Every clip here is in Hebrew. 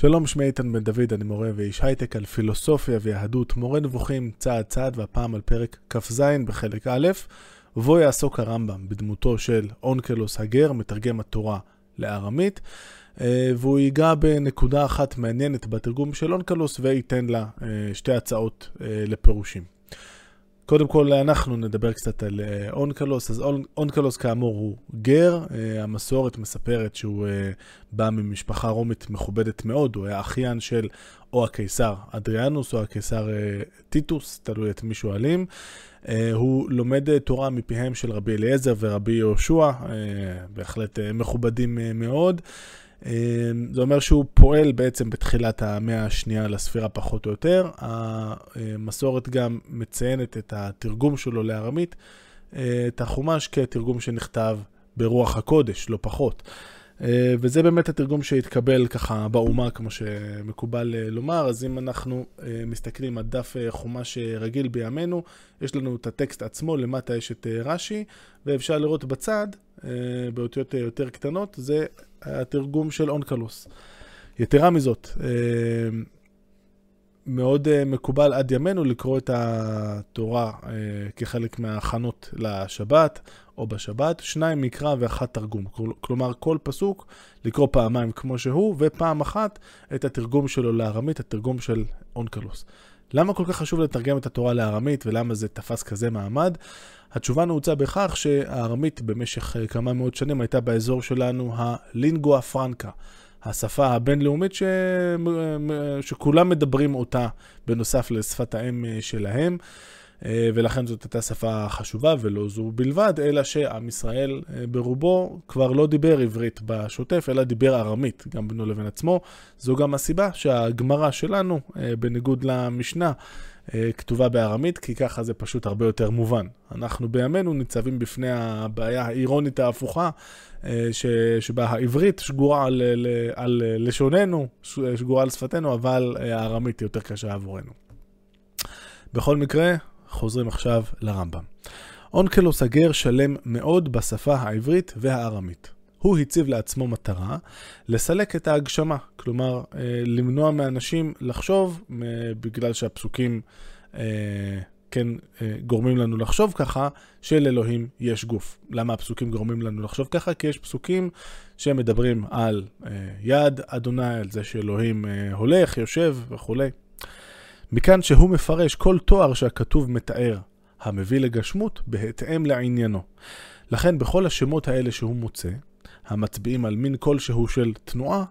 שלום, שמי איתן בן דוד, אני מורה ואיש הייטק על פילוסופיה ויהדות, מורה נבוכים צעד צעד, והפעם על פרק כ"ז בחלק א', ובו יעסוק הרמב"ם בדמותו של אונקלוס הגר, מתרגם התורה לארמית, אה, והוא ייגע בנקודה אחת מעניינת בתרגום של אונקלוס וייתן לה אה, שתי הצעות אה, לפירושים. קודם כל, אנחנו נדבר קצת על אה, אונקלוס. אז אונקלוס כאמור הוא גר, אה, המסורת מספרת שהוא אה, בא ממשפחה רומית מכובדת מאוד, הוא היה אחיין של או הקיסר אדריאנוס או הקיסר טיטוס, תלוי את מי שואלים. הוא לומד תורה מפיהם של רבי אליעזר ורבי יהושע, בהחלט מכובדים מאוד. אמ, זה אומר שהוא פועל בעצם בתחילת המאה השנייה לספירה פחות או יותר. המסורת גם מציינת את התרגום שלו לארמית, אה, את החומש כתרגום שנכתב ברוח הקודש, לא פחות. אה, וזה באמת התרגום שהתקבל ככה באומה, כמו שמקובל אה, לומר. אז אם אנחנו מסתכלים על דף חומש רגיל בימינו, יש לנו את הטקסט עצמו, למטה יש את רש"י, ואפשר לראות בצד, באותיות יותר קטנות, זה התרגום של אונקלוס. יתרה מזאת, אה, מאוד אה, מקובל עד ימינו לקרוא את התורה אה, כחלק מההכנות לשבת או בשבת, שניים מקרא ואחת תרגום. כלומר, כל פסוק לקרוא פעמיים כמו שהוא, ופעם אחת את התרגום שלו לארמית, התרגום של אונקלוס. למה כל כך חשוב לתרגם את התורה לארמית ולמה זה תפס כזה מעמד? התשובה נעוצה בכך שהארמית במשך אה, כמה מאות שנים הייתה באזור שלנו הלינגואה פרנקה, השפה הבינלאומית ש... שכולם מדברים אותה בנוסף לשפת האם אה, שלהם. אה, ולכן זאת הייתה שפה חשובה, ולא זו בלבד, אלא שעם ישראל ברובו כבר לא דיבר עברית בשוטף, אלא דיבר ארמית, גם בינו לבין עצמו. זו גם הסיבה שהגמרא שלנו, בניגוד למשנה, אה, כתובה בארמית, כי ככה זה פשוט הרבה יותר מובן. אנחנו בימינו ניצבים בפני הבעיה האירונית ההפוכה, אה, ש, שבה העברית שגורה על, על לשוננו, שגורה על שפתנו, אבל הארמית יותר קשה עבורנו. בכל מקרה, חוזרים עכשיו לרמב"ם. אונקלוס הגר שלם מאוד בשפה העברית והארמית. הוא הציב לעצמו מטרה לסלק את ההגשמה, כלומר, אה, למנוע מאנשים לחשוב, בגלל שהפסוקים אה, כן אה, גורמים לנו לחשוב ככה, שלאלוהים יש גוף. למה הפסוקים גורמים לנו לחשוב ככה? כי יש פסוקים שמדברים על יד אדוני, על זה שאלוהים הולך, יושב וכולי. מכאן שהוא מפרש כל תואר שהכתוב מתאר, המביא לגשמות בהתאם לעניינו. לכן בכל השמות האלה שהוא מוצא, המצביעים על מין כלשהו של תנועה,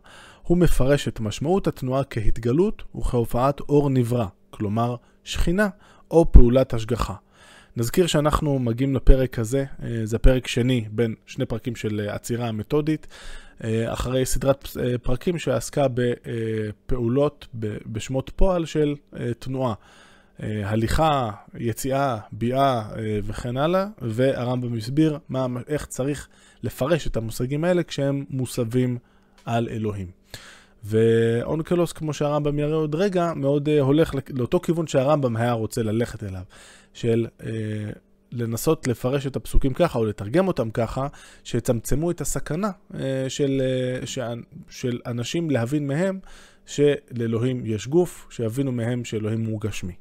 הוא מפרש את משמעות התנועה כהתגלות וכהופעת אור נברא, כלומר שכינה או פעולת השגחה. נזכיר שאנחנו מגיעים לפרק הזה, אה, זה פרק שני בין שני פרקים של אה, עצירה המתודית, אה, אחרי סדרת פרקים שעסקה בפעולות בשמות פועל של תנועה. הליכה, יציאה, ביאה וכן הלאה, והרמב"ם הסביר איך צריך לפרש את המושגים האלה כשהם מוסבים על אלוהים. ואונקלוס, כמו שהרמב"ם יראה עוד רגע, מאוד הולך לאותו כיוון שהרמב"ם היה רוצה ללכת אליו, של לנסות לפרש את הפסוקים ככה, או לתרגם אותם ככה, שיצמצמו את הסכנה uh, של, של, של אנשים להבין מהם שלאלוהים יש גוף, שיבינו מהם שאלוהים הוא גשמי.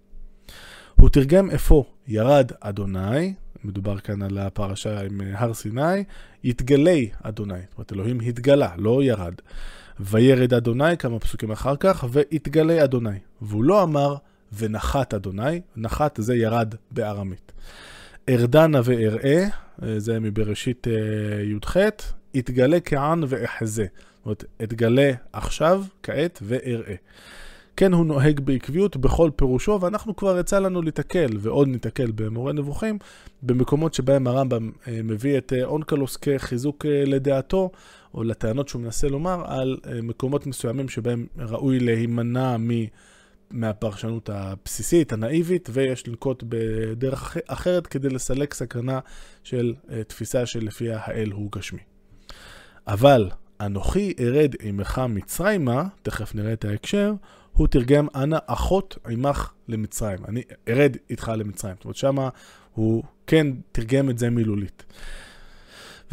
הוא תרגם אפוא ירד אדוני, מדובר כאן על הפרשה עם אה, הר סיני, יתגלי אדוני. זאת אומרת, אלוהים התגלה, לא ירד. וירד אדוני, כמה פסוקים אחר כך, ויתגלה אדוני. והוא לא אמר, ונחת אדוני, נחת זה ירד בארמית. ארדנה ואראה, אה, זה מבראשית אה, י"ח, יתגלה כען ואחזה. זאת אומרת, אתגלה עכשיו, כעת, ואראה. כן הוא נוהג בעקביות בכל פירושו, ואנחנו כבר יצא לנו להתקל, ועוד ניתקל במורה נבוכים, במקומות שבהם הרמב"ם אה, מביא את אונקלוס כחיזוק לדעתו, או לטענות שהוא מנסה לומר, על מקומות מסוימים שבהם ראוי להימנע מ... מהפרשנות הבסיסית, הנאיבית, ויש לנקוט בדרך אחרת כדי לסלק סכנה של תפיסה שלפיה האל הוא גשמי. אבל אנוכי ארד עמך מצרימה, תכף נראה את ההקשר, הוא תרגם, אנא אחות עמך למצרים. אני ארד איתך למצרים. זאת אומרת, שמה הוא כן תרגם את זה מילולית.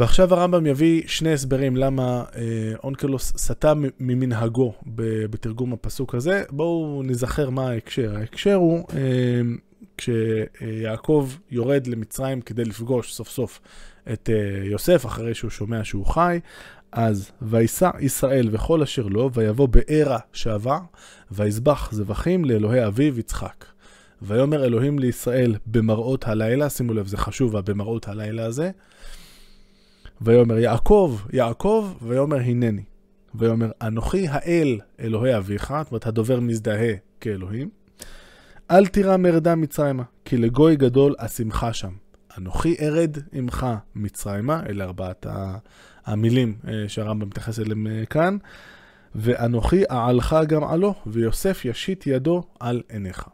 ועכשיו הרמב"ם יביא שני הסברים למה אה, אונקלוס סטה ממנהגו בתרגום הפסוק הזה. בואו נזכר מה ההקשר. ההקשר הוא אה, כשיעקב יורד למצרים כדי לפגוש סוף סוף את אה, יוסף, אחרי שהוא שומע שהוא חי, אז ויסע ישראל וכל אשר לו, ויבוא בערה שעבר, ויזבח זבחים לאלוהי אביו יצחק. ויאמר אלוהים לישראל במראות הלילה, שימו לב, זה חשוב, במראות הלילה הזה. ויאמר יעקב, יעקב, ויאמר הנני. ויאמר אנוכי האל אלוהי אביך, זאת אומרת הדובר מזדהה כאלוהים. אל תירא מרדה מצרימה, כי לגוי גדול אשמחה שם. אנוכי ארד עמך מצרימה, אלה ארבעת המילים אה, שהרמב"ם מתייחס אליהם אה, כאן. ואנוכי אעלך גם עלו, ויוסף ישית ידו על עיניך.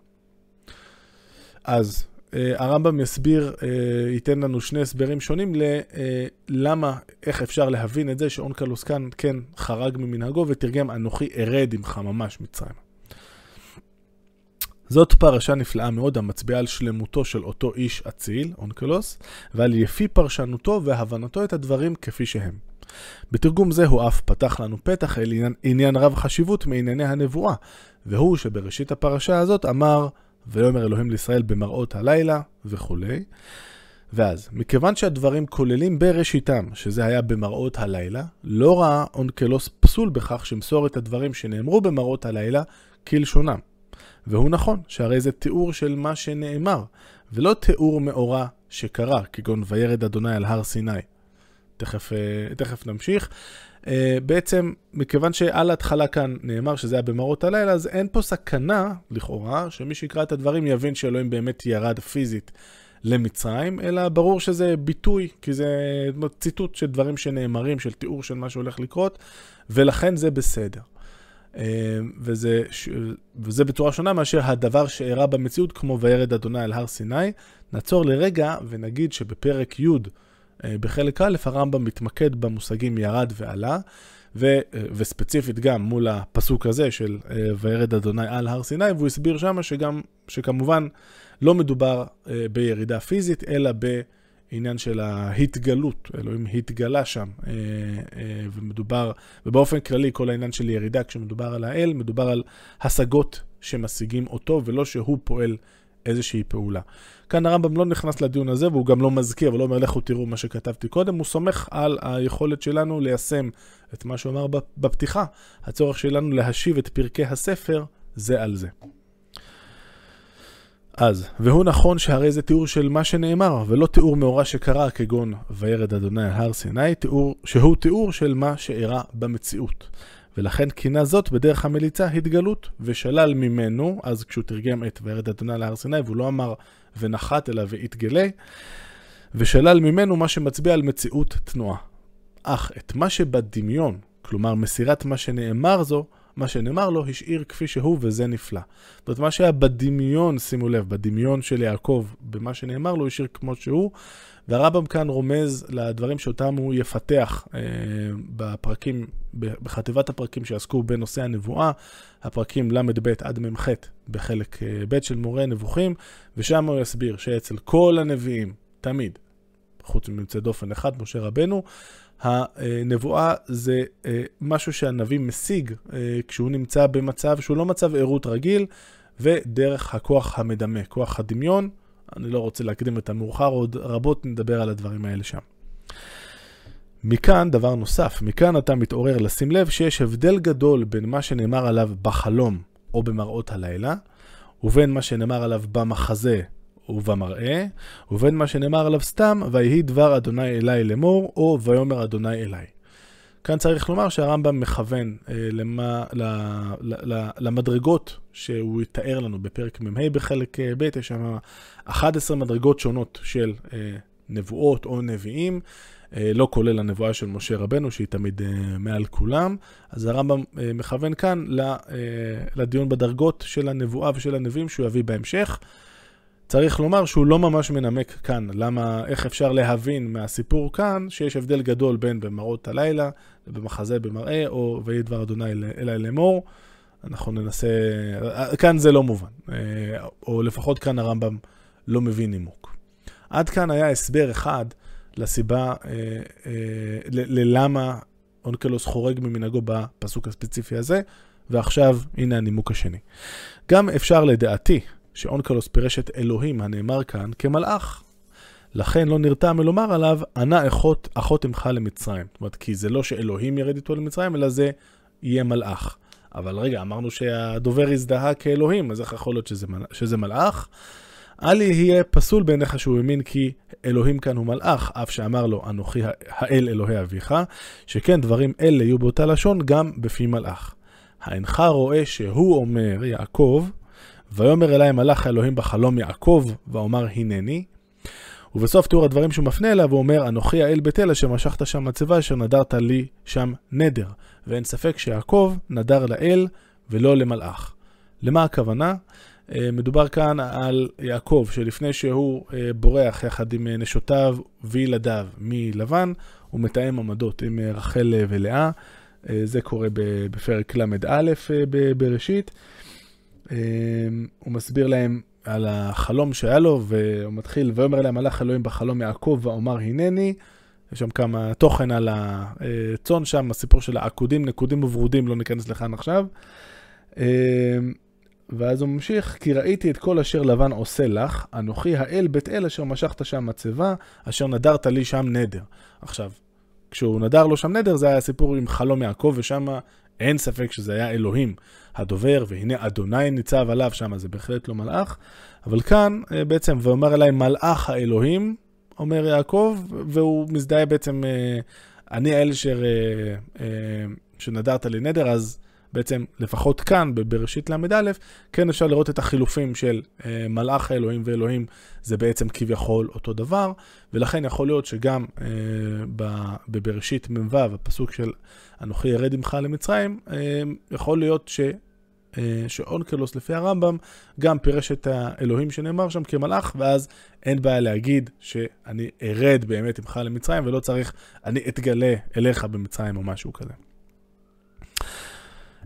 אז הרמב"ם יסביר, אה, ייתן לנו שני הסברים שונים ללמה, אה, איך אפשר להבין את זה שאונקלוס כאן כן חרג ממנהגו ותרגם אנוכי ארד עמך ממש מצרים. זאת פרשה נפלאה מאוד המצביעה על שלמותו של אותו איש אציל, אונקלוס, ועל יפי פרשנותו והבנתו את הדברים כפי שהם. בתרגום זה הוא אף פתח לנו פתח אל עניין, עניין רב חשיבות מענייני הנבואה, והוא שבראשית הפרשה הזאת אמר ויאמר אלוהים לישראל במראות הלילה וכולי. ואז, מכיוון שהדברים כוללים בראשיתם, שזה היה במראות הלילה, לא ראה אונקלוס פסול בכך שמסור את הדברים שנאמרו במראות הלילה כלשונם. והוא נכון, שהרי זה תיאור של מה שנאמר, ולא תיאור מאורע שקרה, כגון וירד אדוני על הר סיני. תכף, אה, תכף נמשיך. אה, בעצם, מכיוון שעל ההתחלה כאן נאמר שזה היה במראות הלילה, אז אין פה סכנה, לכאורה, שמי שיקרא את הדברים יבין שאלוהים באמת ירד פיזית למצרים, אלא ברור שזה ביטוי, כי זה ציטוט של דברים שנאמרים, של תיאור של מה שהולך לקרות, ולכן זה בסדר. אה, וזה, וזה בצורה שונה מאשר הדבר שאירע במציאות, כמו וירד אדוני על הר סיני. נעצור לרגע ונגיד שבפרק י' בחלק א', הרמב"ם מתמקד במושגים ירד ועלה, ו, אה, וספציפית גם מול הפסוק הזה של אה, וירד אדוני על הר סיני, והוא הסביר שמה שגם, שכמובן לא מדובר בירידה פיזית, אלא בעניין של ההתגלות, אלוהים התגלה שם, ומדובר, ובאופן כללי כל העניין של ירידה, כשמדובר על האל, מדובר על השגות שמשיגים אותו, ולא שהוא פועל איזושהי פעולה. כאן הרמב"ם לא נכנס לדיון הזה, והוא גם לא מזכיר ולא אומר לכו תראו מה שכתבתי קודם, הוא סומך על היכולת שלנו ליישם את מה שהוא אמר בפתיחה, הצורך שלנו להשיב את פרקי הספר זה על זה. אז, והוא נכון שהרי זה תיאור של מה שנאמר, ולא תיאור מאורע שקרה כגון וירד אדוני על הר סיני, תיאור, שהוא תיאור של מה שאירע במציאות. ולכן כינה זאת בדרך המליצה התגלות, ושלל ממנו, אז כשהוא תרגם את וירד אדוני להר סיני, והוא לא אמר ונחת אלא והתגלה, ושלל ממנו מה שמצביע על מציאות תנועה. אך את מה שבדמיון, כלומר מסירת מה שנאמר זו, מה שנאמר לו השאיר כפי שהוא וזה נפלא. זאת אומרת, מה שהיה בדמיון, שימו לב, בדמיון של יעקב, במה שנאמר לו, השאיר כמו שהוא, והרמב"ם כאן רומז לדברים שאותם הוא יפתח אה, בפרקים, בחטיבת הפרקים שעסקו בנושא הנבואה, הפרקים ל"ב עד מ"ח בחלק אה, ב' של מורה נבוכים, ושם הוא יסביר שאצל כל הנביאים, תמיד, חוץ מממצא דופן אחד, משה רבנו, הנבואה זה אה, משהו שהנביא משיג אה, כשהוא נמצא במצב שהוא לא מצב ערות רגיל, ודרך הכוח המדמה, כוח הדמיון. אני לא רוצה להקדים את המאוחר, עוד רבות נדבר על הדברים האלה שם. מכאן, דבר נוסף, מכאן אתה מתעורר לשים לב שיש הבדל גדול בין מה שנאמר עליו בחלום או במראות הלילה, ובין מה שנאמר עליו במחזה ובמראה, ובין מה שנאמר עליו סתם, ויהי דבר אדוני אליי לאמור, או ויאמר אדוני אליי. כאן צריך לומר שהרמב"ם מכוון אה, למה, ל, ל, ל, למדרגות שהוא יתאר לנו בפרק מ"ה בחלק אה, ב', יש שם 11 מדרגות שונות של אה, נבואות או נביאים, אה, לא כולל הנבואה של משה רבנו, שהיא תמיד אה, מעל כולם. אז הרמב"ם אה, מכוון כאן לדיון בדרגות של הנבואה ושל הנביאים שהוא יביא בהמשך. צריך לומר שהוא לא ממש מנמק כאן, למה, איך אפשר להבין מהסיפור כאן שיש הבדל גדול בין במראות הלילה, במחזה במראה, או ויהי דבר אדוני אלי לאמור. אנחנו ננסה, כאן זה לא מובן, או לפחות כאן הרמב"ם לא מבין נימוק. עד כאן היה הסבר אחד לסיבה, ללמה אונקלוס חורג ממנהגו בפסוק הספציפי הזה, ועכשיו הנה הנימוק השני. גם אפשר לדעתי שאונקלוס פירש את אלוהים הנאמר כאן כמלאך. לכן לא נרתע מלומר עליו, ענה אחות, אחות עמך למצרים. זאת אומרת, כי זה לא שאלוהים ירד איתו למצרים, אלא זה יהיה מלאך. אבל רגע, אמרנו שהדובר הזדהה כאלוהים, אז איך יכול להיות שזה, שזה מלאך? אל יהיה פסול בעיניך שהוא האמין כי אלוהים כאן הוא מלאך, אף שאמר לו, אנוכי האל אלוהי אביך, שכן דברים אלה יהיו באותה לשון גם בפי מלאך. האינך רואה שהוא אומר, יעקב, ויאמר אלי מלאך האלוהים בחלום יעקב, ואומר הנני. ובסוף תיאור הדברים שהוא מפנה אליו, הוא אומר, אנוכי האל בית אל אשר משכת שם מצבה, אשר נדרת לי שם נדר. ואין ספק שיעקב נדר לאל ולא למלאך. למה הכוונה? אה, מדובר כאן על יעקב, שלפני שהוא אה, בורח יחד עם אה, נשותיו וילדיו מלבן, הוא מתאם עמדות עם רחל ולאה. זה קורה בפרק ל"א בראשית. הוא מסביר להם על החלום שהיה לו, והוא מתחיל, ויאמר להם מלאך אלוהים בחלום יעקב ואומר הנני. יש שם כמה תוכן על הצאן שם, הסיפור של העקודים, נקודים וברודים, לא ניכנס לכאן עכשיו. ואז הוא ממשיך, כי ראיתי את כל אשר לבן עושה לך, אנוכי האל בית אל אשר משכת שם מצבה, אשר נדרת לי שם נדר. עכשיו, כשהוא נדר לו שם נדר, זה היה סיפור עם חלום יעקב, ושם אין ספק שזה היה אלוהים הדובר, והנה אדוני ניצב עליו, שם זה בהחלט לא מלאך. אבל כאן אה, בעצם, ואומר אליי מלאך האלוהים, אומר יעקב, והוא מזדהה בעצם, אה, אני האל אשר אה, שנדרת לי נדר, אז בעצם, לפחות כאן, בראשית ל"א, כן אפשר לראות את החילופים של אה, מלאך האלוהים ואלוהים, זה בעצם כביכול אותו דבר, ולכן יכול להיות שגם אה, בבראשית מ"ו, הפסוק של אנוכי ירד עמך למצרים, אה, יכול להיות ש... אה, שאונקלוס לפי הרמב"ם גם פירש את האלוהים שנאמר שם כמלאך, ואז אין בעיה להגיד שאני ארד באמת עמך למצרים, ולא צריך, אני אתגלה אליך במצרים או משהו כזה.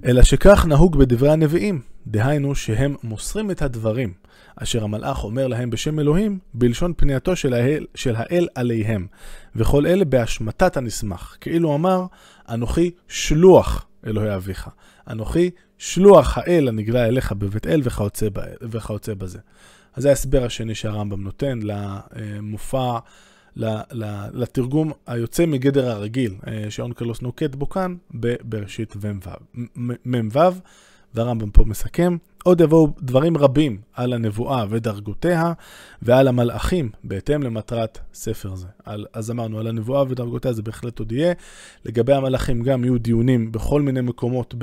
אלא שכך נהוג בדברי הנביאים, דהיינו שהם מוסרים את הדברים אשר המלאך אומר להם בשם אלוהים, בלשון פנייתו של האל, של האל עליהם, וכל אלה בהשמטת הנסמך, כאילו אמר, אנוכי שלוח אלוהי אביך, אנוכי שלוח האל הנגלה אליך בבית אל וכיוצא, בזה. אז זה ההסבר השני שהרמב"ם נותן למופע לתרגום היוצא מגדר הרגיל אה, שאונקלוס נוקט בו כאן בבראשית מ"ו, והרמב"ם פה מסכם. עוד יבואו דברים רבים על הנבואה ודרגותיה ועל המלאכים בהתאם למטרת ספר זה. על, אז אמרנו, על הנבואה ודרגותיה זה בהחלט עוד יהיה. לגבי המלאכים גם יהיו דיונים בכל מיני מקומות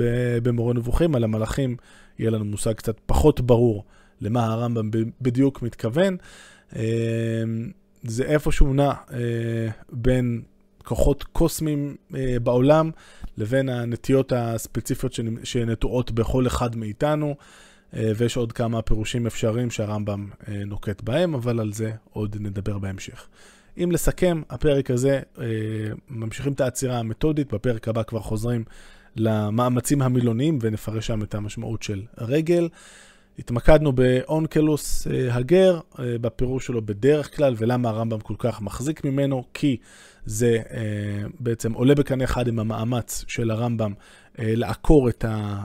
במורה נבוכים. על המלאכים יהיה לנו מושג קצת פחות ברור למה הרמב"ם בדיוק מתכוון. זה איפשהו נע אה, בין כוחות קוסמיים אה, בעולם לבין הנטיות הספציפיות שנטועות בכל אחד מאיתנו, אה, ויש עוד כמה פירושים אפשריים שהרמב"ם נוקט בהם, אבל על זה עוד נדבר בהמשך. אם לסכם, הפרק הזה, ממשיכים את העצירה המתודית, בפרק הבא כבר חוזרים למאמצים המילוניים ונפרש שם את המשמעות של רגל. התמקדנו באונקלוס אה, הגר, אה, בפירוש שלו בדרך כלל, ולמה הרמב"ם כל כך מחזיק ממנו, כי זה אה, בעצם עולה בקנה אחד עם המאמץ של הרמב"ם לעקור את, ה,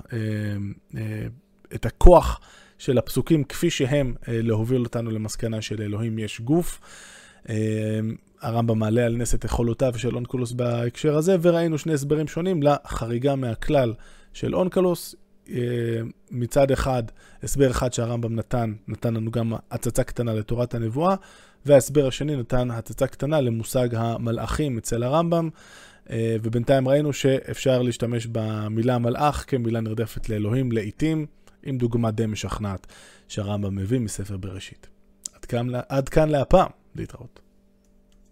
את הכוח של הפסוקים כפי שהם, להוביל אותנו למסקנה של אלוהים יש גוף. הרמב"ם מעלה על נס את יכולותיו של אונקלוס בהקשר הזה, וראינו שני הסברים שונים לחריגה מהכלל של אונקלוס. מצד אחד, הסבר אחד שהרמב"ם נתן, נתן לנו גם הצצה קטנה לתורת הנבואה, וההסבר השני נתן הצצה קטנה למושג המלאכים אצל הרמב"ם, אה, ובינתיים ראינו שאפשר להשתמש במילה מלאך כמילה נרדפת לאלוהים לעיתים, עם דוגמה די משכנעת שהרמב"ם מביא מספר בראשית. עד כאן, עד כאן להפעם, להתראות.